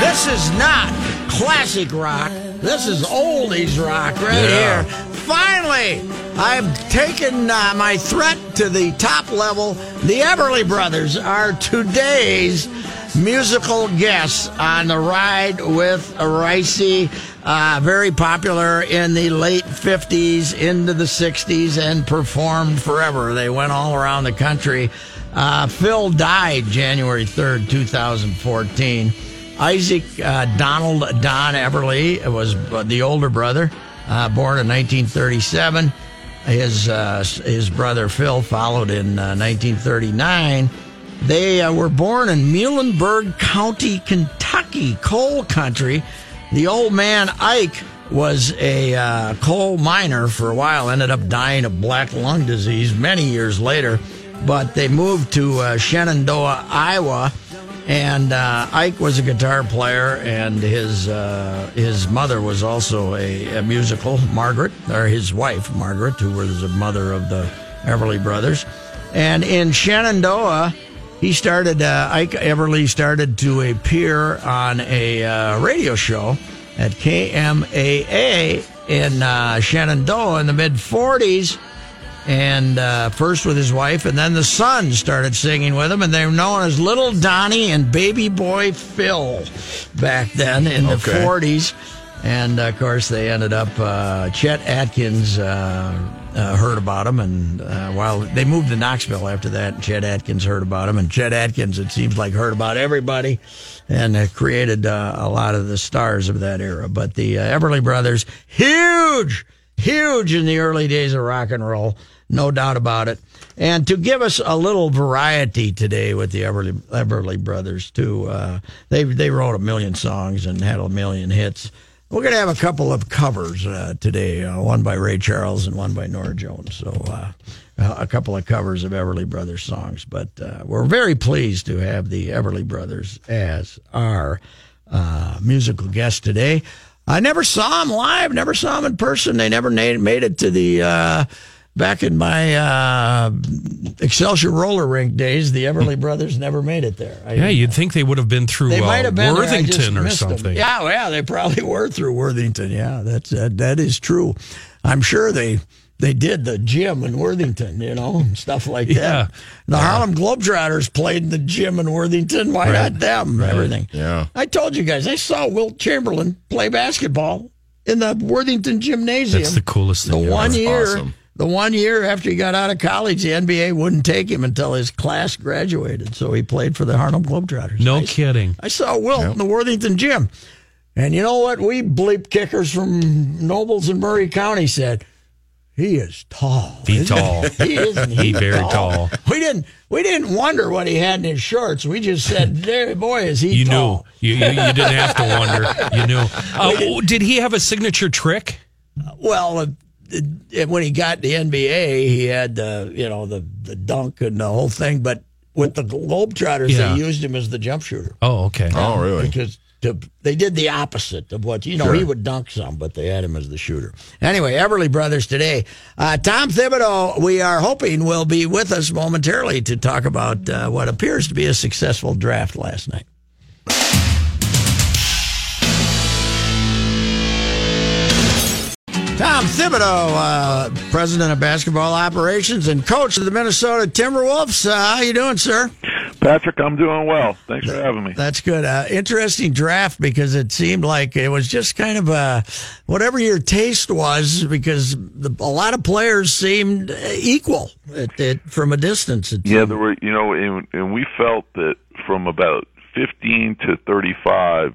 This is not classic rock. This is oldies rock right Yeah. here. Finally, I've taken uh, my threat to the top level. The Everly Brothers are today's musical guests on the ride with Reusse. Uh, very popular in the late 50s into the 60s and performed forever. They went all around the country. Uh, Phil died January 3rd, 2014. Isaac uh, Donald Don Everly was uh, the older brother, uh, born in 1937. His uh, his brother Phil followed in uh, 1939. They uh, were born in Muhlenberg County, Kentucky, coal country. The old man Ike was a uh, coal miner for a while. Ended up dying of black lung disease many years later. But they moved to uh, Shenandoah, Iowa and uh, Ike was a guitar player, and his uh, his mother was also a, a musical, Margaret, or his wife, Margaret, who was the mother of the Everly Brothers. And in Shenandoah, he started. Uh, Ike Everly started to appear on a uh, radio show at KMAA in uh, Shenandoah in the mid '40s and uh, first with his wife, and then the son started singing with him, and they were known as Little Donnie and Baby Boy Phil back then in the Okay. 40s. And of course, they ended up. Uh, Chet Atkins uh, uh, heard about him, and uh, while they moved to Knoxville after that, Chet Atkins heard about him, and Chet Atkins, it seems like, heard about everybody, and uh, created uh, a lot of the stars of that era. But the uh, Everly Brothers, huge huge in the early days of rock and roll, no doubt about it. And to give us a little variety today with the Everly, Everly Brothers, too, uh, they they wrote a million songs and had a million hits. We're going to have a couple of covers uh, today, uh, one by Ray Charles and one by Norah Jones. So uh, a couple of covers of Everly Brothers songs. But uh, we're very pleased to have the Everly Brothers as our uh, musical guest today. I never saw them live, never saw them in person. They never made it to the uh, back in my uh, Excelsior roller rink days. The Everly Brothers never made it there. I, Yeah, you'd think they would have been through they uh, might have been there, I just Worthington or missed them. something. Yeah, yeah, they probably were through Worthington. Yeah, that's uh, that is true. I'm sure they they did the gym in Worthington, you know, and stuff like that. Yeah. that. The Harlem Globetrotters played in the gym in Worthington. Why Right. not them? Everything. Yeah. I told you guys, I saw Wilt Chamberlain play basketball in the Worthington Gymnasium. That's the coolest The thing ever. one year, awesome. The one year after he got out of college, the NBA wouldn't take him until his class graduated. So he played for the Harlem Globetrotters. No I- kidding. I saw Wilt in the Worthington gym. And you know what? We bleep kickers from Nobles and Murray County said, he is tall. Be tall. He isn't he He very tall. We didn't we didn't wonder what he had in his shorts. We just said, boy, is he You tall. knew. You, you, you didn't have to wonder. You knew. Uh, did he have a signature trick? Well, uh, it- when he got the NBA, he had the you know the the dunk and the whole thing. But with the Globetrotters, Yeah. they used him as the jump shooter. Oh, okay. Oh, really? Because to, they did the opposite of what you know. Sure. He would dunk some, but they had him as the shooter. Anyway, Everly Brothers today. Uh, Tom Thibodeau, we are hoping will be with us momentarily to talk about uh, what appears to be a successful draft last night. Tom Thibodeau, uh, president of basketball operations and coach of the Minnesota Timberwolves. Uh, how you doing, sir? Patrick, I'm doing well. Thanks for having me. That's good. Uh, interesting draft because it seemed like it was just kind of a whatever your taste was because the, a lot of players seemed equal it, it, from a distance. yeah, there were, you know, and, and we felt that from about 15 to 35,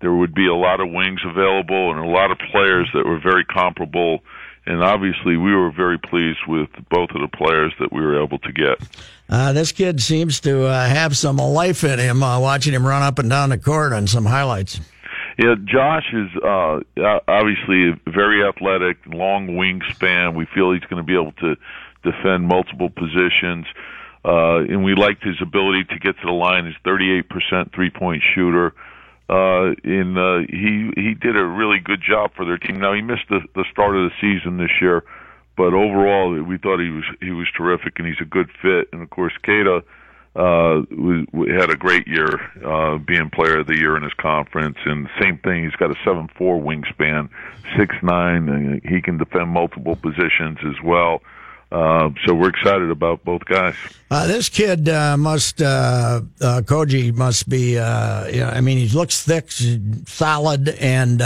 there would be a lot of wings available and a lot of players that were very comparable. And obviously, we were very pleased with both of the players that we were able to get. Uh, this kid seems to uh, have some life in him. Uh, watching him run up and down the court on some highlights. Yeah, Josh is uh, obviously very athletic, long wingspan. We feel he's going to be able to defend multiple positions. Uh, and we liked his ability to get to the line. He's 38% three point shooter. Uh, and uh, he he did a really good job for their team. Now he missed the, the start of the season this year, but overall we thought he was he was terrific and he's a good fit. And of course, Keita uh, was, had a great year uh, being player of the year in his conference. And same thing, he's got a seven four wingspan, six nine, and he can defend multiple positions as well. Uh, so we're excited about both guys. Uh, this kid uh, must uh, uh, Koji must be. Uh, you know, I mean, he looks thick, solid, and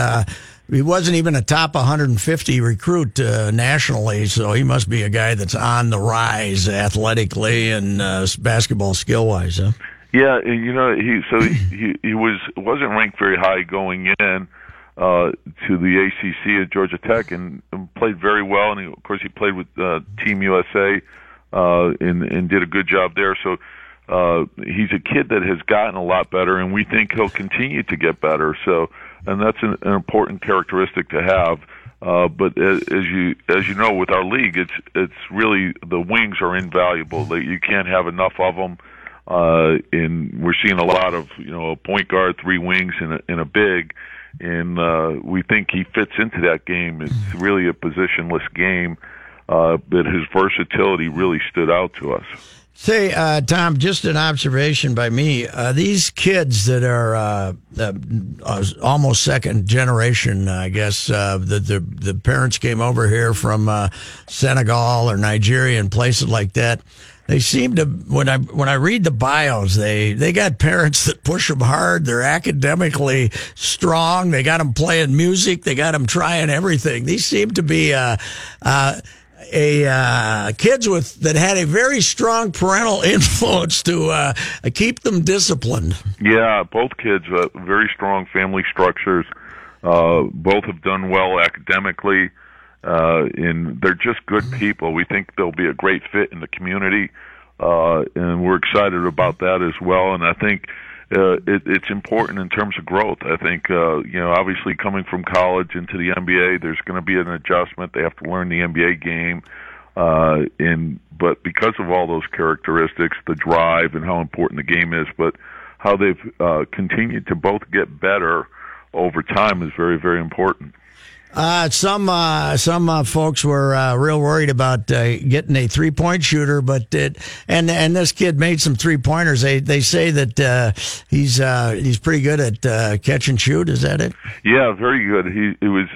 he wasn't even a top 150 recruit nationally. So he must be a guy that's on the rise athletically and basketball skill wise. Huh? Yeah, you know, he so he he was wasn't ranked very high going in uh, to the ACC at Georgia Tech and, and played very well. And he, of course, he played with uh, Team USA uh, and, and did a good job there. So uh, he's a kid that has gotten a lot better, and we think he'll continue to get better. So, and that's an, an important characteristic to have. Uh, but as, you as you know, with our league, it's it's really the wings are invaluable. That you can't have enough of them. Uh, and we're seeing a lot of you know a point guard, three wings, and a, and a big and uh, we think he fits into that game. It's really a positionless game, uh, but his versatility really stood out to us. Say, uh, Tom, just an observation by me. Uh, these kids that are uh, uh almost second generation, I guess, uh, the, the, the parents came over here from uh, Senegal or Nigeria and places like that they seem to when I when I read the bios, they they got parents that push them hard. They're academically strong. They got them playing music. They got them trying everything. These seem to be uh, uh, a uh, kids with that had a very strong parental influence to uh, keep them disciplined. Yeah, both kids uh, very strong family structures. Uh, both have done well academically uh, and they're just good people. We think they'll be a great fit in the community, uh, and we're excited about that as well. And I think uh, it, it's important in terms of growth. I think uh, you know, obviously coming from college into the NBA, there's going to be an adjustment. They have to learn the NBA game. Uh, and but because of all those characteristics, the drive and how important the game is, but how they've uh, continued to both get better over time is very, very important. Uh, some uh, some uh, folks were uh, real worried about uh, getting a three point shooter, but it, and and this kid made some three pointers. They they say that uh, he's he's pretty good at catch and shoot. Is that it? Yeah, very good. He he was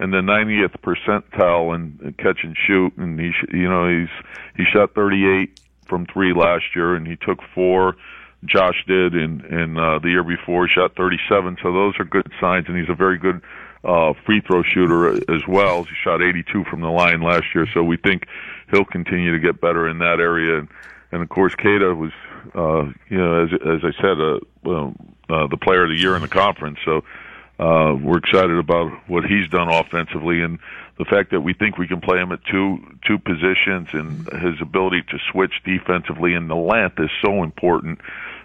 in the 90th percentile in catch and shoot, and he you know he's he shot 38 from three last year, and he took four. Josh did, and and the year before shot 37. So those are good signs, and he's a very good uh, free throw shooter as well. He shot 82 from the line last year, so we think he'll continue to get better in that area. And, and of course, Keita was, uh, you know, as as I said, uh, uh, the player of the year in the conference. So uh, we're excited about what he's done offensively and the fact that we think we can play him at two two positions and his ability to switch defensively and the length is so important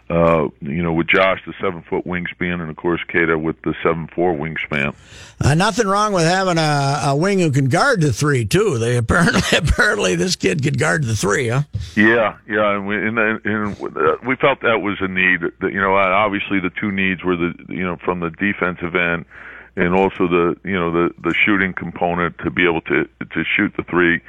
uh, you know, with Josh, the seven foot wingspan, and of course, Keita with the seven four wingspan. Uh, nothing wrong with having a, a, wing who can guard the three too. They apparently apparently this kid could guard the three, huh? Yeah, yeah, and we, and, and uh, we felt that was a need. That, you know, obviously the two needs were the you know from the defensive end, and also the you know the the shooting component to be able to to shoot the three.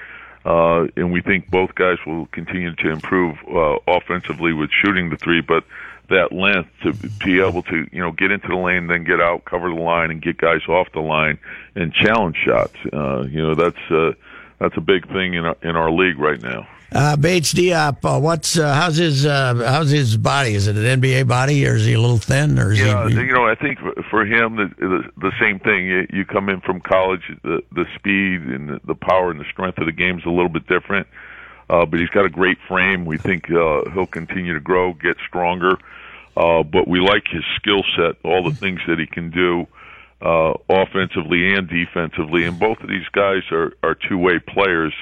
Uh, and we think both guys will continue to improve uh, offensively with shooting the three, but that length to be able to you know get into the lane, then get out, cover the line, and get guys off the line and challenge shots. Uh, you know that's uh, that's a big thing in our, in our league right now. Uh, Bates Diop, uh, what's uh, how's his uh, how's his body? Is it an NBA body, or is he a little thin, or is Yeah, he? you know, I think for him, the the, the same thing. You, you come in from college, the the speed and the, the power and the strength of the game is a little bit different. Uh, but he's got a great frame. We think uh, he'll continue to grow, get stronger. Uh, but we like his skill set, all the things that he can do, uh, offensively and defensively. And both of these guys are are two way players.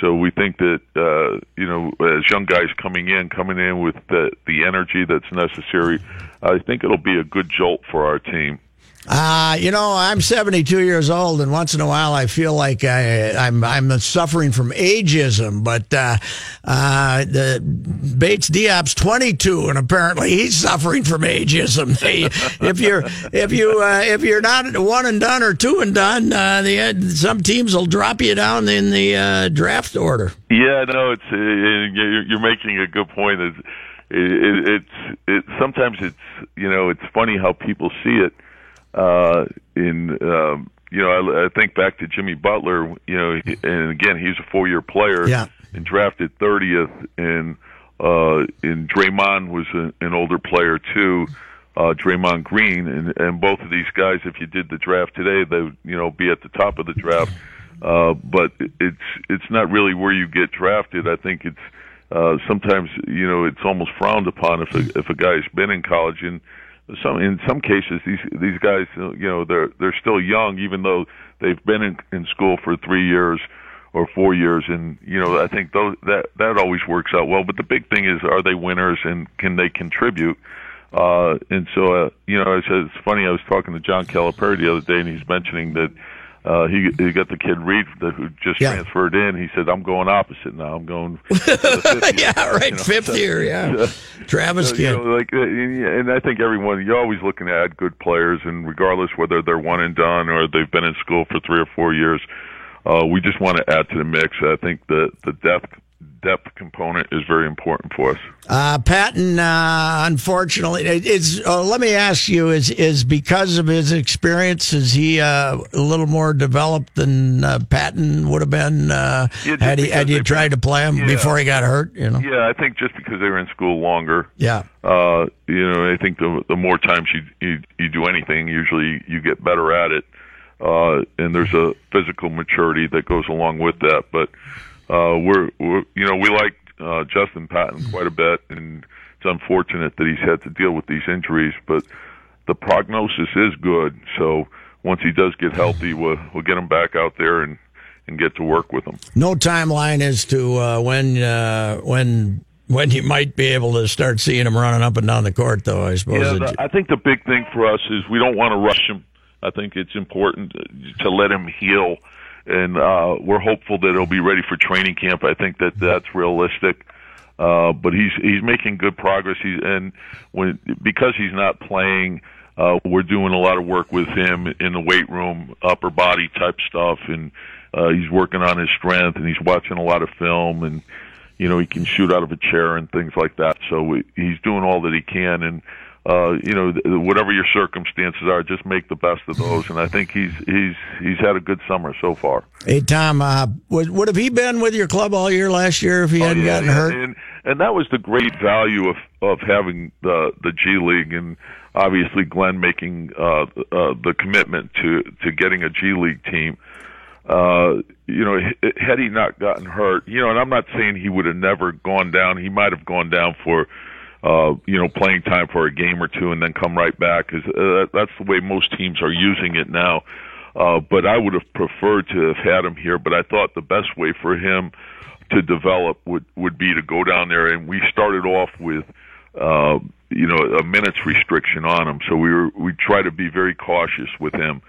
So we think that uh, you know, as young guys coming in, coming in with the the energy that's necessary, I think it'll be a good jolt for our team. Uh, you know, I'm 72 years old, and once in a while I feel like I, I'm I'm suffering from ageism. But uh, uh, the Bates Diop's 22, and apparently he's suffering from ageism. If you're if you uh, if you're not one and done or two and done, uh, the some teams will drop you down in the uh, draft order. Yeah, no, it's uh, you're making a good point. It's it, it's it sometimes it's you know it's funny how people see it. Uh, in um, you know, I, I think back to Jimmy Butler. You know, he- and again, he's a four-year player. Yeah. And drafted thirtieth, and uh, and Draymond was a, an older player too. Uh, Draymond Green, and and both of these guys, if you did the draft today, they would you know be at the top of the draft. Uh, but it's it's not really where you get drafted. I think it's uh, sometimes you know it's almost frowned upon if a, if a guy's been in college and some in some cases these these guys uh, you know they're they're still young even though they've been in, in school for three years or four years. And you know I think those that that always works out well. But the big thing is are they winners and can they contribute? Uh and so uh, you know it's, it's funny I was talking to John Calipari the other day and he's mentioning that uh, he he got the kid Reed that who just Yeah. transferred in. He said, "I'm going opposite now. I'm going." to the fifth year," yeah, right. you know, Fifth so- year, yeah. Travis so, you know, like, uh, and I think everyone you're always looking to add good players, and regardless whether they're one and done or they've been in school for three or four years, uh, we just want to add to the mix. I think the the depth depth component is very important for us. Uh, Patton, uh, unfortunately, it's. Uh, let me ask you: Is is because of his experience, is he uh, a little more developed than uh, Patton would have been uh, Yeah, had he had you tried to play him Yeah. before he got hurt? You know. Yeah, I think just because they were in school longer, Yeah. uh, you know, I think the the more times you you, you do anything, usually you get better at it. Uh, and there's a physical maturity that goes along with that. But uh, we're, we're you know we like uh, Justin Patton quite a bit, and it's unfortunate that he's had to deal with these injuries. But the prognosis is good. So once he does get healthy, we'll we'll get him back out there and and get to work with him. No timeline as to uh, when uh, when when you might be able to start seeing him running up and down the court, though. I suppose. Yeah, the, I think the big thing for us is we don't want to rush him. I think it's important to let him heal, and uh, we're hopeful that he'll be ready for training camp. I think that that's realistic. Uh, but he's he's making good progress. He's and when because he's not playing, uh, we're doing a lot of work with him in the weight room, upper body type stuff, and uh, he's working on his strength and he's watching a lot of film and you know he can shoot out of a chair and things like that. So we, he's doing all that he can, and uh, you know th- whatever your circumstances are, just make the best of those. And I think he's he's he's had a good summer so far. hey Tom, uh, would would have he been with your club all year last year if he hadn't Oh, yeah, gotten hurt? and and that was the great value of of having the the G League and obviously Glenn making uh, uh, the commitment to to getting a G League team. Uh, you know, had he not gotten hurt, you know, and I'm not saying he would have never gone down. He might have gone down for, uh, you know, playing time for a game or two and then come right back. Because uh, that's the way most teams are using it now. Uh, but I would have preferred to have had him here. But I thought the best way for him to develop would would be to go down there. And we started off with, uh, you know, a minutes restriction on him. So we were we try to be very cautious with him.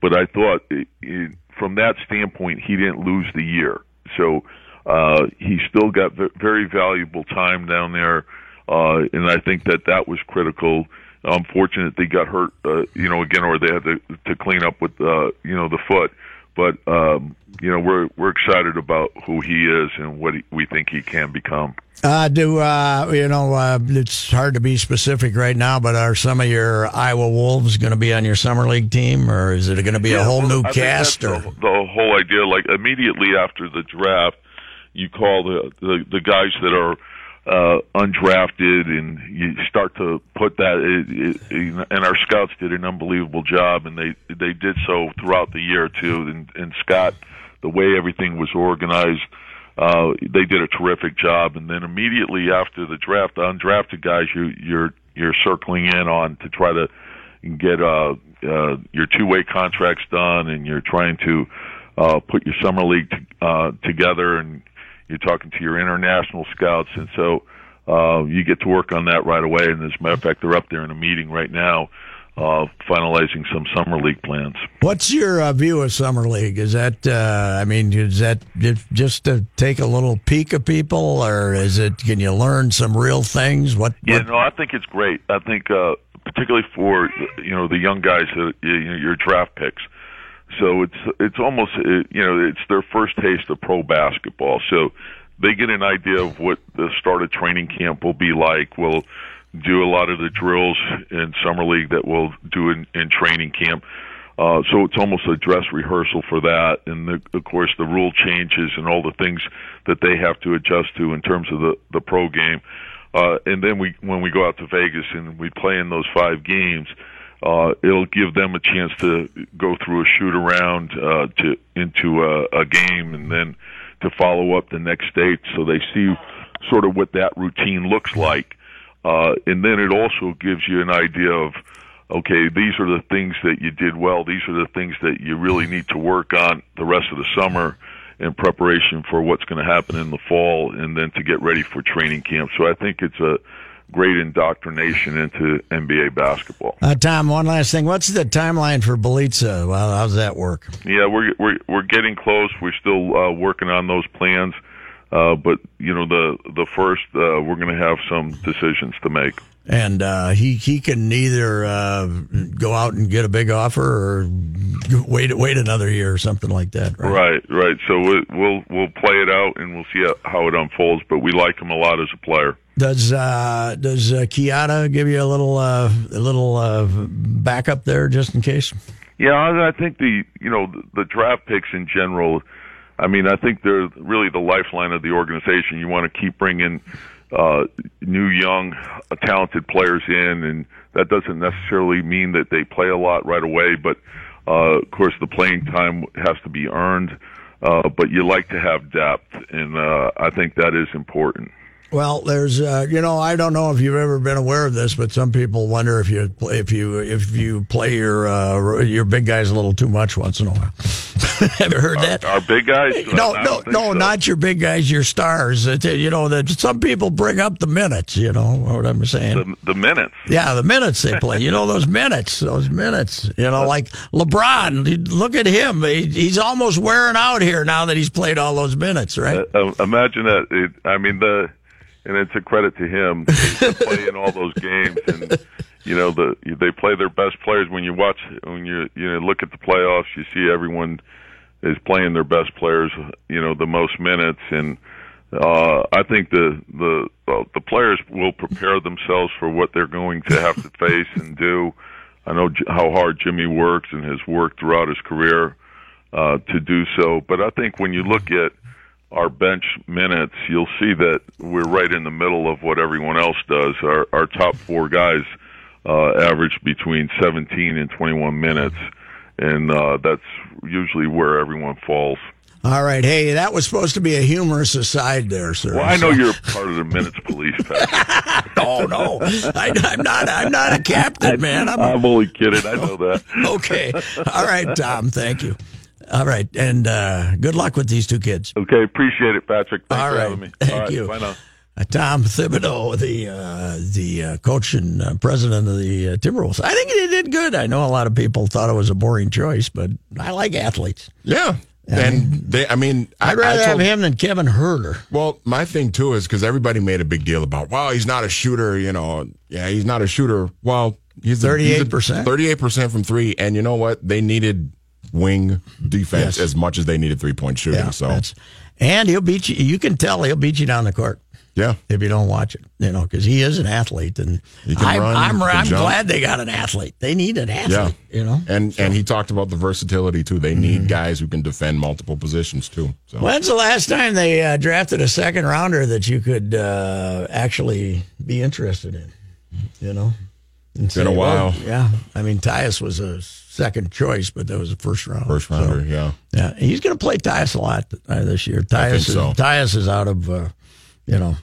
But I thought it, it, from that standpoint, he didn't lose the year. So uh, he still got v- very valuable time down there, uh, and I think that that was critical. Unfortunate they got hurt, uh, you know, again, or they had to to clean up with, uh, you know, the foot. But um, you know, we're we're excited about who he is and what he, we think he can become. Uh, do uh, you know? Uh, it's hard to be specific right now, but are some of your Iowa Wolves going to be on your summer league team, or is it going to be a whole well, new I cast? Or the, the whole idea. Like immediately after the draft, you call the the, the guys that are uh, undrafted, and you start to put that. It, it, and our scouts did an unbelievable job, and they they did so throughout the year too. And, and Scott, the way everything was organized, uh, they did a terrific job. And then immediately after the draft, the undrafted guys, you you're you're circling in on to try to get uh, uh, your two way contracts done, and you're trying to uh, put your summer league t- uh, together and you're talking to your international scouts, and so uh, you get to work on that right away. And as a matter of fact, they're up there in a meeting right now, uh, finalizing some summer league plans. What's your uh, view of summer league? Is that uh, I mean, is that just to take a little peek of people, or is it can you learn some real things? What? Yeah, what? no, I think it's great. I think uh, particularly for you know the young guys, uh, you know, your draft picks. So it's it's almost you know it's their first taste of pro basketball. So they get an idea of what the start of training camp will be like. We'll do a lot of the drills in summer league that we'll do in, in training camp. Uh, so it's almost a dress rehearsal for that, and the, of course the rule changes and all the things that they have to adjust to in terms of the the pro game. Uh, and then we when we go out to Vegas and we play in those five games, uh, it'll give them a chance to go through a shoot around uh, to into a, a game, and then to follow up the next day, so they see sort of what that routine looks like. Uh, and then it also gives you an idea of, okay, these are the things that you did well. These are the things that you really need to work on the rest of the summer in preparation for what's going to happen in the fall, and then to get ready for training camp. So I think it's a great indoctrination into NBA basketball. Uh, Tom, one last thing. What's the timeline for Bjelica? Well, how does that work? Yeah, we're we're we're getting close. We're still uh, working on those plans, uh, but you know the the first uh, we're going to have some decisions to make. And uh, he he can either uh, go out and get a big offer or wait wait another year or something like that. Right, right. right. So we'll, we'll play it out and we'll see how it unfolds. But we like him a lot as a player. Does uh, does uh, Keita give you a little uh, a little uh, backup there just in case? Yeah, I think the you know the, the draft picks in general. I mean, I think they're really the lifeline of the organization. You want to keep bringing uh, new, young, uh, talented players in, and that doesn't necessarily mean that they play a lot right away. But uh, of course, the playing time has to be earned. Uh, but you like to have depth, and uh, I think that is important. Well, there's, uh, you know, I don't know if you've ever been aware of this, but some people wonder if you if you if you play your uh, your big guys a little too much once in a while. Have you heard our, that? Our big guys? No, no, no, so. not your big guys, your stars. You know that some people bring up the minutes. You know what I'm saying? The, the minutes. Yeah, the minutes they play. You know those minutes, those minutes. You know, like LeBron. Look at him. He, he's almost wearing out here now that he's played all those minutes. Right? Uh, imagine that. It, I mean the and it's a credit to him. To play in all those games and you know the they play their best players. When you watch when you you know look at the playoffs you see everyone is playing their best players you know the most minutes. And uh I think the the the players will prepare themselves for what they're going to have to face and do. I know how hard Jimmy works and has worked throughout his career uh to do so. But I think when you look at our bench minutes, you'll see that we're right in the middle of what everyone else does. Our, our top four guys uh, average between 17 and 21 minutes, and uh, that's usually where everyone falls. All right. Hey, that was supposed to be a humorous aside there, sir. Well, I know so. you're part of the minutes police, oh no, I, am not. I'm not a captain, man. I'm, I'm only kidding. I know that. okay. All right, Tom. Thank you. All right, and uh, good luck with these two kids. Okay, appreciate it, Patrick. Thanks All for right. having me. Thank you. Bye now. Uh, Tom Thibodeau, the uh, the uh, coach and uh, president of the uh, Timberwolves. I think he did good. I know a lot of people thought it was a boring choice, but I like athletes. Yeah. And they, I mean, I'd I, rather I told, have him than Kevin Huerter. Well, my thing too is because everybody made a big deal about, well, he's not a shooter. You know, yeah, he's not a shooter. Well, he's thirty-eight percent, thirty-eight percent from three. And you know what? They needed wing defense Yes. as much as they needed three point shooting. Yeah, so and he'll beat you. You can tell he'll beat you down the court. Yeah. if you don't watch it, you know, because he is an athlete, and He can I'm, run, I'm, I'm jump. glad they got an athlete. They need an athlete, Yeah. you know. And and he talked about the versatility too. They Mm-hmm. need guys who can defend multiple positions too. So When's the last time they uh, drafted a second rounder that you could uh, actually be interested in? You know, And Been a while. yeah, I mean, Tyus was a second choice, but that was a first round. first So, rounder, yeah. yeah, he's going to play Tyus a lot uh, this year. Tyus, think is, so. Tyus is out of, uh, you know,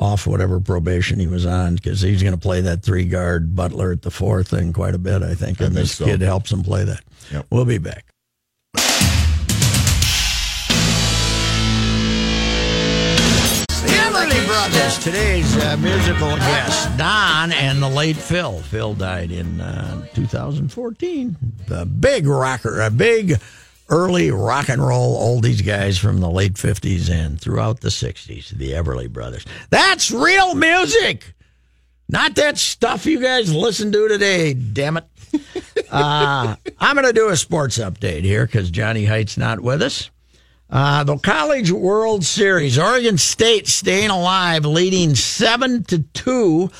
off whatever probation he was on because he's going to play that three guard Butler at the four thing quite a bit, I think. I And think this so. kid helps him play that. Yep. We'll be back. Brothers, today's uh, musical guest, Don and the late Phil. Phil died in uh, 2014. The big rocker, a big early rock and roll oldies guys from the late 50s and throughout the 60s, the Everly Brothers. That's real music! Not that stuff you guys listen to today, damn it. Uh, I'm going to do a sports update here because Johnny Height's not with us. Uh, the College World Series, Oregon State staying alive, leading seven to two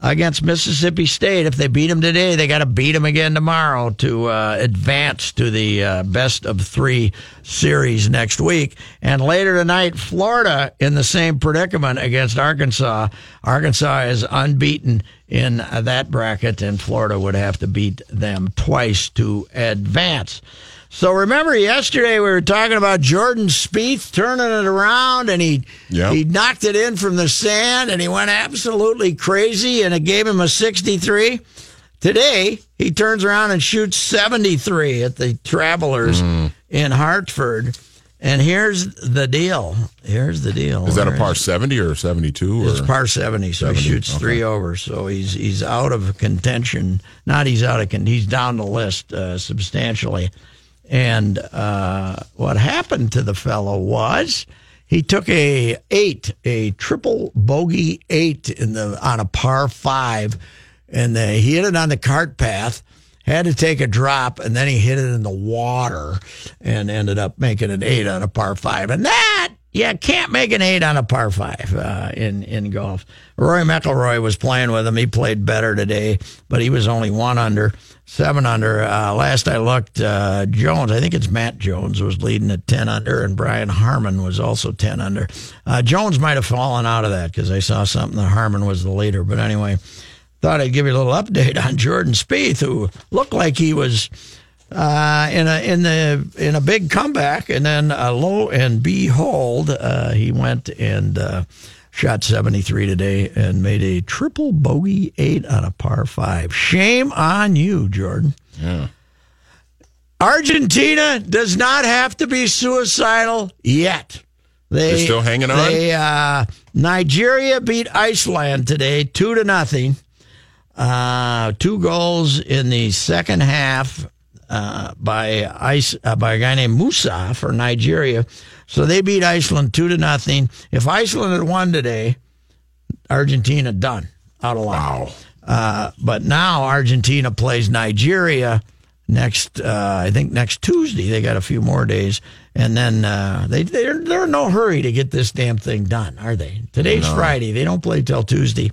against Mississippi State. If they beat them today, they got to beat them again tomorrow to uh, advance to the uh, best of three series next week. And later tonight, Florida in the same predicament against Arkansas. Arkansas is unbeaten in that bracket, and Florida would have to beat them twice to advance. So remember yesterday we were talking about Jordan Spieth turning it around and he Yeah. he knocked it in from the sand and he went absolutely crazy and it gave him a 63. Today he turns around and shoots 73 at the Travelers Mm. in Hartford. And here's the deal. Here's the deal. Is that a par seventy or seventy two? it's par seventy, so 70, he shoots okay. three over. So he's he's out of contention. Not he's out of con. He's down the list uh, substantially. And uh, what happened to the fellow was he took a eight, a triple bogey eight in the on a par five, and uh, he hit it on the cart path. Had to take a drop, and then he hit it in the water, and ended up making an eight on a par five. And that you can't make an eight on a par five uh, in in golf. Rory McIlroy was playing with him. He played better today, but he was only one under, seven under. Uh, last I looked, uh, Jones, I think it's Matt Jones, was leading at ten under, and Brian Harman was also ten under. Uh, Jones might have fallen out of that because I saw something that Harman was the leader. But anyway, thought I'd give you a little update on Jordan Spieth, who looked like he was uh, in a in the in a big comeback, and then uh, lo and behold, uh, he went and shot seventy three today and made a triple bogey eight on a par five. Shame on you, Jordan. Yeah. Argentina does not have to be suicidal yet. They, They're still hanging on? They, uh, Nigeria beat Iceland today, two to nothing. Uh, two goals in the second half uh, by ice uh, by a guy named Musa for Nigeria. So they beat Iceland two to nothing. If Iceland had won today, Argentina done out of line. Wow. Uh, but now Argentina plays Nigeria next. Uh, I think next Tuesday. They got a few more days, and then uh, they they're, they're in no hurry to get this damn thing done, are they? Today's Friday. They don't play till Tuesday.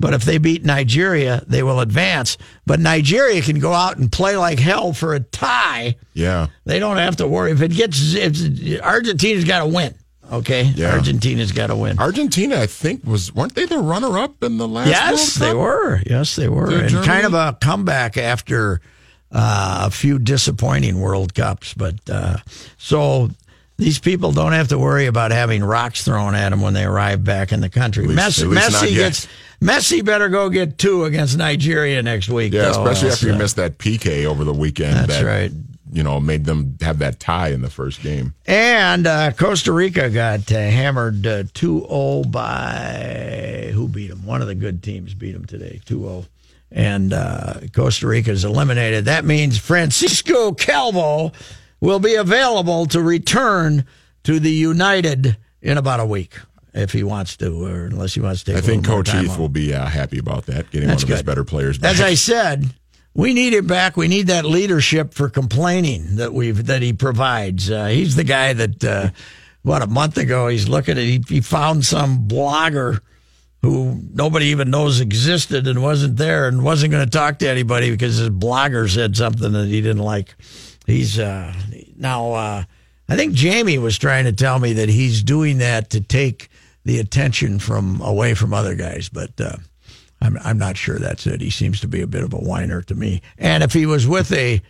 But if they beat Nigeria, they will advance. But Nigeria can go out and play like hell for a tie. Yeah. They don't have to worry if it gets. If Argentina's got to win. Okay, Yeah. Argentina's got to win. Argentina, I think, was weren't they the runner up in the last Yes, World they were. Yes, they were. And Germany? kind of a comeback after uh, a few disappointing World Cups. But uh, so these people don't have to worry about having rocks thrown at them when they arrive back in the country. least- Messi, at least not Messi gets Messi better go get two against Nigeria next week. Yeah, though, especially after you uh, missed that PK over the weekend. That's that, right. You know, made them have that tie in the first game. And uh, Costa Rica got uh, hammered uh, 2 0 by who beat them? One of the good teams beat them today, 2 0. And uh, Costa Rica is eliminated. That means Francisco Calvo will be available to return to the United in about a week if he wants to, or unless he wants to take I a think Coach Heath will be uh, happy about that, getting That's one of his better players back. As I said, we need him back. We need that leadership for complaining that we've that he provides. Uh, he's the guy that uh, about a month ago. He's looking at he, he found some blogger who nobody even knows existed and wasn't there and wasn't going to talk to anybody because his blogger said something that he didn't like. He's uh, now. Uh, I think Jamie was trying to tell me that he's doing that to take the attention from away from other guys, but uh, I'm I'm not sure that's it. He seems to be a bit of a whiner to me. And if he was with a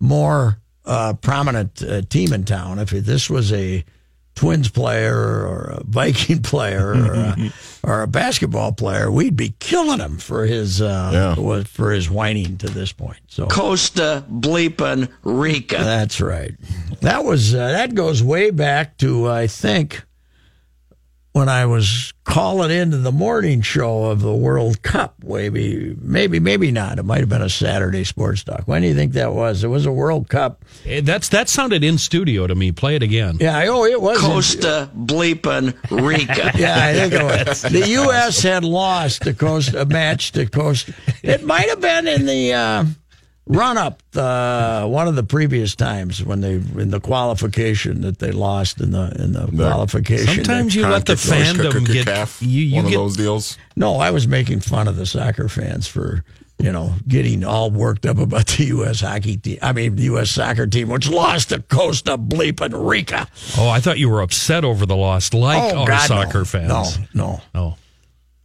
more uh, prominent uh, team in town, if this was a Twins player or a Viking player or a, or a basketball player, we'd be killing him for his uh, Yeah. for his whining to this point. So Costa bleepin' Rica. that's right. That was uh, that goes way back to I think when I was calling into the morning show of the World Cup. Maybe, maybe, maybe not. It might have been a Saturday sports talk. When do you think that was? It was a World Cup. Eh, That's that sounded in studio to me. Play it again. Yeah, oh, it was. Costa bleepin' Rica. Yeah, I think it was. The U.S. had lost to Costa, a match to Costa. It might have been in the uh, run up, uh, one of the previous times when they in the qualification that they lost in the in the qualification. Sometimes you let the fandom get you. You one get of those deals. No, I was making fun of the soccer fans for you know getting all worked up about the U.S. hockey team. I mean, the U.S. soccer team, which lost to Costa bleeping Rica. Oh, I thought you were upset over the loss, like oh, our God, soccer no. fans. No, no. Oh,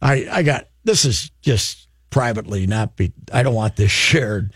I, I got this is just privately not be I don't want this shared.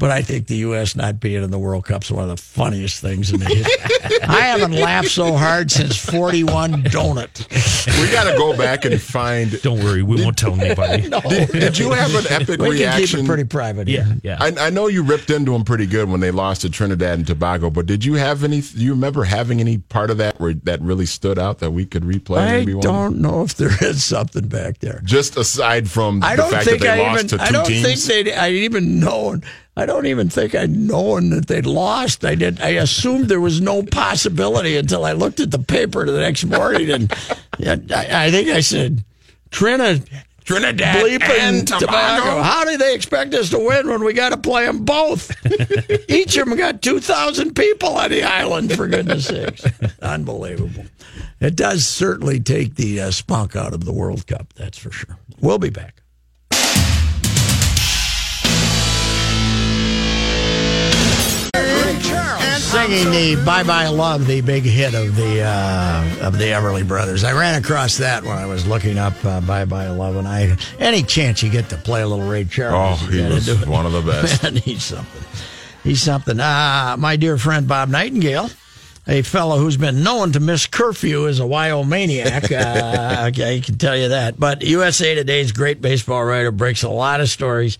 But I think the U.S. not being in the World Cup is one of the funniest things in the history. I haven't laughed so hard since 41 Donut. We got to go back and find. don't worry, we won't tell anybody. Did, did you have an epic We can keep reaction? it pretty private. Yeah, here. yeah. I, I know you ripped into them pretty good when they lost to Trinidad and Tobago, but did you have any? Do you remember having any part of that where that really stood out that we could replay? I maybe don't know if there is something back there. Just aside from I the don't fact think that they I lost even. to two teams, I don't teams. think they. I even known. I don't even think I'd known that they'd lost. I did. I assumed there was no possibility until I looked at the paper the next morning, and I, I think I said, "Trinidad, Trinidad bleeping and Tobago. Tobago. How do they expect us to win when we got to play them both? Each of them got two thousand people on the island. For goodness sakes, unbelievable! It does certainly take the uh, spunk out of the World Cup. That's for sure. We'll be back. Singing the "Bye Bye Love," the big hit of the uh, of the Everly Brothers. I ran across that when I was looking up uh, "Bye Bye Love," and I any chance you get to play a little Ray Charles, Oh, he was one of the best. Man, he's something. He's something. Uh, my dear friend Bob Nightingale, a fellow who's been known to miss curfew as a Wyomaniac. Uh, okay, I can tell you that. But USA Today's great baseball writer breaks a lot of stories.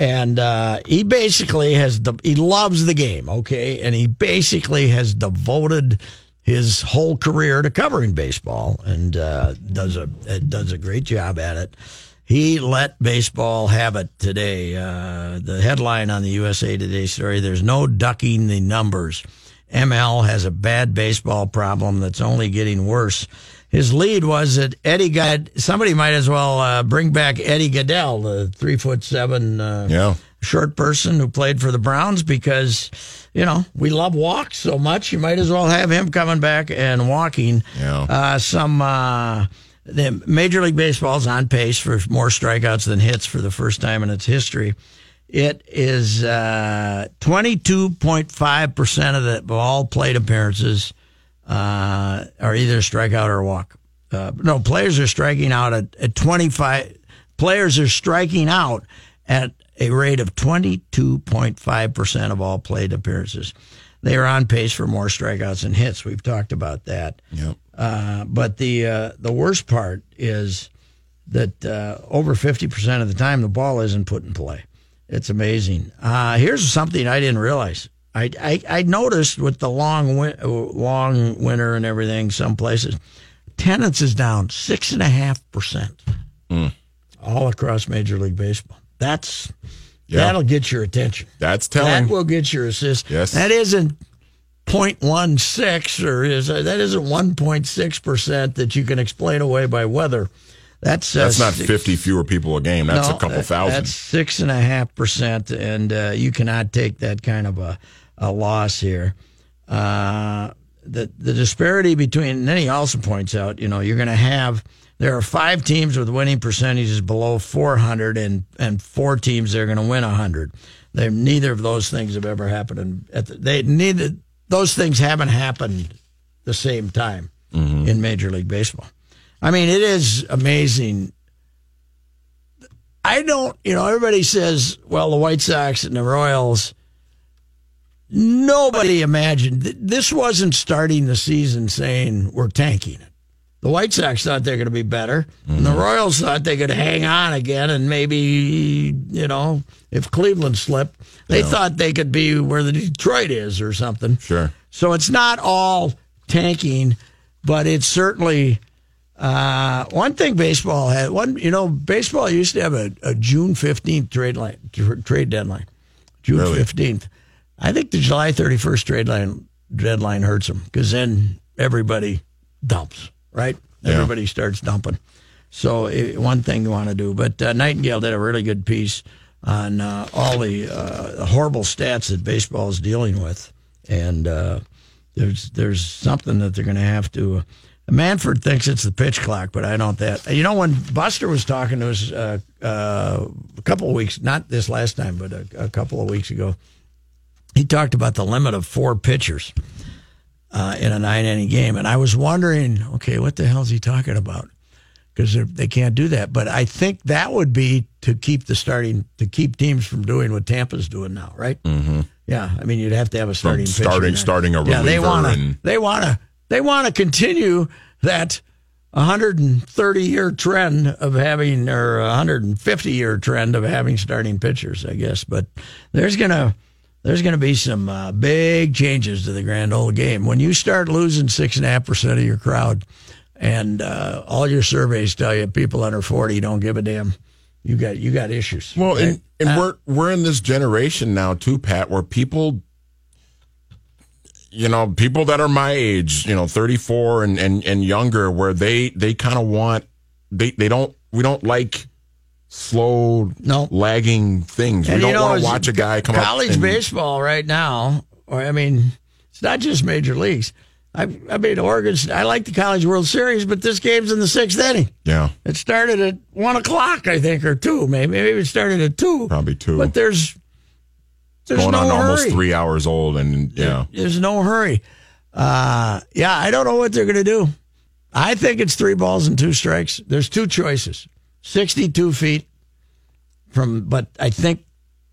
And uh, he basically has the, he loves the game, okay, and he basically has devoted his whole career to covering baseball, and uh, does a does a great job at it. He let baseball have it today. Uh, the headline on the USA Today story: "There's no ducking the numbers." ML has a bad baseball problem that's only getting worse. His lead was that Eddie got somebody might as well uh, bring back Eddie Gaedel, the three foot seven uh, Yeah. short person who played for the Browns, because you know we love walks so much. You might as well have him coming back and walking. Yeah. Uh, some uh, the Major League Baseball's on pace for more strikeouts than hits for the first time in its history. It is uh, 22.5% of, the, of all plate appearances uh, are either strikeout or walk. Uh, no, players are striking out at, at 25. Players are striking out at a rate of 22.5% of all plate appearances. They are on pace for more strikeouts and hits. We've talked about that. Yep. Uh, but the uh, the worst part is that uh, over 50% of the time the ball isn't put in play. It's amazing. Uh, here's something I didn't realize. I, I, I noticed with the long win- uh, long winter and everything, some places, attendance is down six and a half percent, hmm. all across Major League Baseball. That's Yeah. that'll get your attention. That's telling. That will get your assist. Yes. That isn't 0.16 or is that isn't 1.6 percent that you can explain away by weather. That's uh, That's not six- 50 fewer people a game. That's no, a couple that- thousand. That's six and a half percent, and uh, you cannot take that kind of a, a loss here. Uh, the the disparity between. And then he also points out, you know, you're going to have there are five teams with winning percentages below 400, and and four teams that are going to win 100. They neither of those things have ever happened. And at the, they neither those things haven't happened the same time in Major League Baseball. I mean, it is amazing. I don't, you know, everybody says, well, the White Sox and the Royals. Nobody imagined this wasn't starting the season saying we're tanking it. The White Sox thought they're going to be better, and the mm-hmm. Royals thought they could hang on again, and maybe you know if Cleveland slipped, they thought they could be where the Detroit is or something. Sure. So it's not all tanking, but it's certainly uh, one thing. Baseball had one. You know, baseball used to have a, a June fifteenth trade line tr- trade deadline. June Really? fifteenth. I think the July thirty first trade line deadline hurts them because then everybody dumps. Right, Yeah. everybody starts dumping. So eh, one thing you want to do, but uh, Nightingale did a really good piece on uh, all the uh, horrible stats that baseball is dealing with, and uh, there's there's something that they're going to have to. Manfred thinks it's the pitch clock, but I don't. That you know when Buster was talking to us uh, uh, a couple of weeks, not this last time, but a, a couple of weeks ago, he talked about the limit of four pitchers uh, in a nine inning game, and I was wondering, okay, what the hell is he talking about? Because they can't do that. But I think that would be to keep the starting to keep teams from doing what Tampa's doing now, right? Mm-hmm. Yeah, I mean you'd have to have a starting starting- in starting a yeah. They reliever want to and- they want to they want to continue that 130 year trend of having or 150 year trend of having starting pitchers, I guess. But there's gonna there's gonna be some uh, big changes to the grand old game when you start losing six and a half percent of your crowd, and uh, all your surveys tell you people under 40 don't give a damn. You got you got issues. Well, right? and, and we're we're in this generation now too, Pat, where people, you know, people that are my age, you know, thirty four and, and and younger, where they they kind of want they they don't we don't like slow No. lagging things. And we don't know, want to watch a guy come college and, baseball right now, or I mean, it's not just major leagues. I, I mean, Oregon. I like the College World Series, but this game's in the sixth inning. Yeah, It started at one o'clock, I think, or two. Maybe maybe it started at two. Probably two. But there's there's going no on hurry. almost three hours old, and yeah, There's no hurry. Uh, yeah, I don't know what they're going to do. I think it's three balls and two strikes. There's two choices: sixty-two feet from, but I think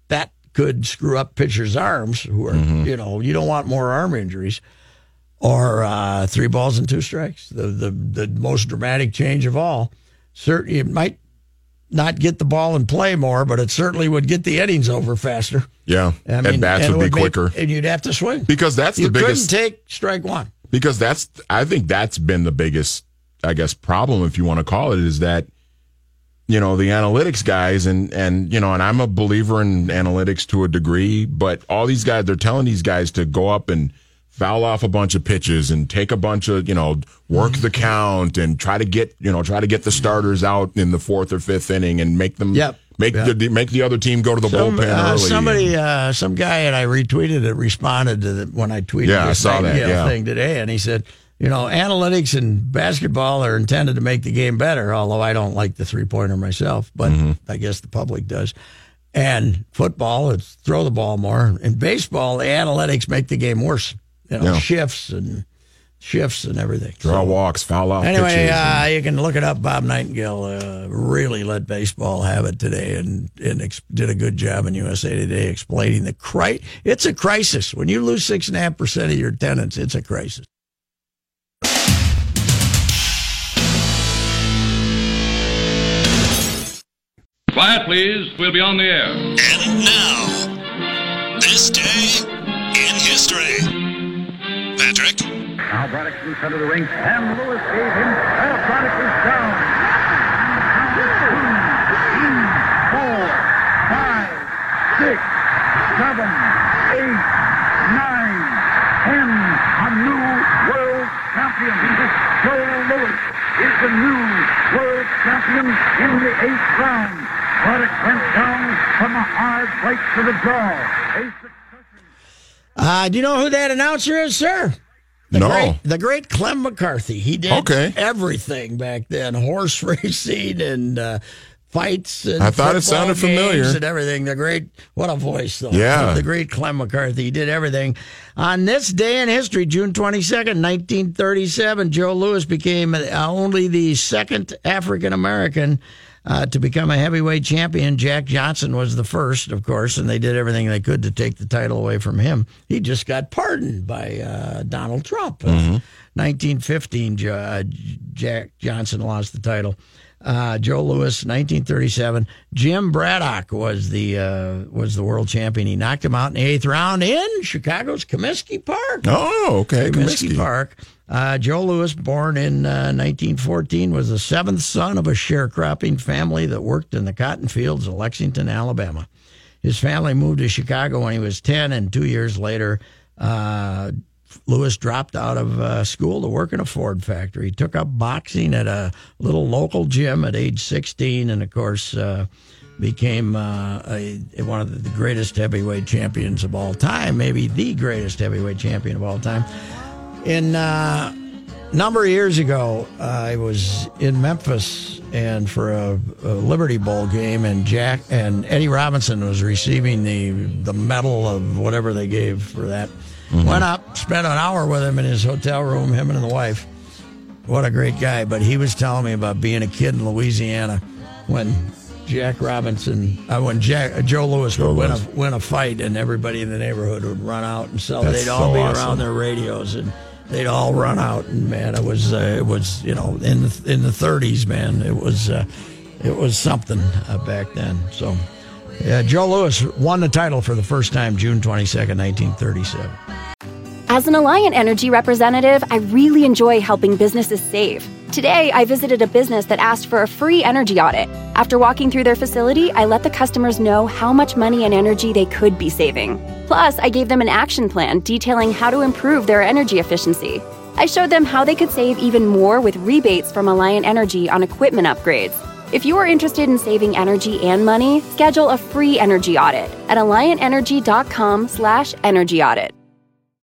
that could screw up pitchers' arms. Who are you know you don't want more arm injuries. Or uh, three balls and two strikes. The the the most dramatic change of all. Certainly, it might not get the ball and play more, but it certainly would get the innings over faster. yeah, I at mean, bats and it would be make- quicker and you'd have to swing because that's you the biggest. couldn't take strike one. because that's I think that's been the biggest I guess problem if you want to call it is that you know the analytics guys and and you know and I'm a believer in analytics to a degree but all these guys they're telling these guys to go up and foul off a bunch of pitches and take a bunch of you know work the count and try to get you know try to get the starters out in the fourth or fifth inning and make them Yep. make Yep. the make the other team go to the Some, bullpen uh, early somebody, uh, some guy, and I retweeted it, responded to the, when I tweeted Yeah, I saw that, yeah. thing today, and he said, you know, analytics and basketball are intended to make the game better. Although I don't like the three pointer myself, but Mm-hmm. I guess the public does. And football, it's throw the ball more. In baseball, the analytics make the game worse. You know, Yeah. shifts and shifts and everything. draw walks foul off Anyway, pitches uh, you can look it up. Bob Nightingale uh, really let baseball have it today, and, and ex- did a good job in USA Today explaining the cri- It's a crisis when you lose six and a half percent of your tenants. It's a crisis. Quiet, please. We'll be on the air. And now, Now Braddock in center of the ring, and Louis gave him, and Braddock is down. Two, three, four, five, six, seven, eight, nine, ten. A new world champion. Joe Louis is the new world champion in the eighth round. Braddock went down from a hard right to the jaw. Uh, do you know who that announcer is, sir? The No. great, the great Clem McCarthy. He did Okay. everything back then: horse racing and uh, fights. And I thought it sounded familiar. and everything. The great, what a voice though! Yeah. the great Clem McCarthy. He did everything. On this day in history, June twenty second, nineteen thirty seven, Joe Louis became uh, only the second African American. Uh, to become a heavyweight champion, Jack Johnson was the first, of course, and they did everything they could to take the title away from him. He just got pardoned by uh, Donald Trump. Uh, 1915, uh, Jack Johnson lost the title. Uh, Joe Louis, 1937. Jim Braddock was the uh, was the world champion. He knocked him out in the eighth round in Chicago's Comiskey Park. Oh, okay. Comiskey Comiskey. Park. Uh, Joe Louis, born in uh, 1914, was the seventh son of a sharecropping family that worked in the cotton fields of Lexington, Alabama. His family moved to Chicago when he was 10, and two years later, uh, Louis dropped out of uh, school to work in a Ford factory. He took up boxing at a little local gym at age 16, and of course, uh, became uh, a, one of the greatest heavyweight champions of all time, maybe the greatest heavyweight champion of all time. In uh, a number of years ago, I was in Memphis and for a, a Liberty Bowl game, and Jack and Eddie Robinson was receiving the the medal of whatever they gave for that. Went up, spent an hour with him in his hotel room, him and the wife. What a great guy! But he was telling me about being a kid in Louisiana when Jack Robinson, uh, when Jack Joe Louis would win a win a fight, and everybody in the neighborhood would run out and sell. That's They'd all so be awesome. around their radios and they'd all run out. And man, it was uh, it was you know in the in the 30s, man, it was uh, it was something uh, back then. So. Yeah, Joe Louis won the title for the first time June 22nd, 1937. As an Alliant Energy representative, I really enjoy helping businesses save. Today, I visited a business that asked for a free energy audit. After walking through their facility, I let the customers know how much money and energy they could be saving. Plus, I gave them an action plan detailing how to improve their energy efficiency. I showed them how they could save even more with rebates from Alliant Energy on equipment upgrades. If you are interested in saving energy and money, schedule a free energy audit at alliantenergy.com/energy audit.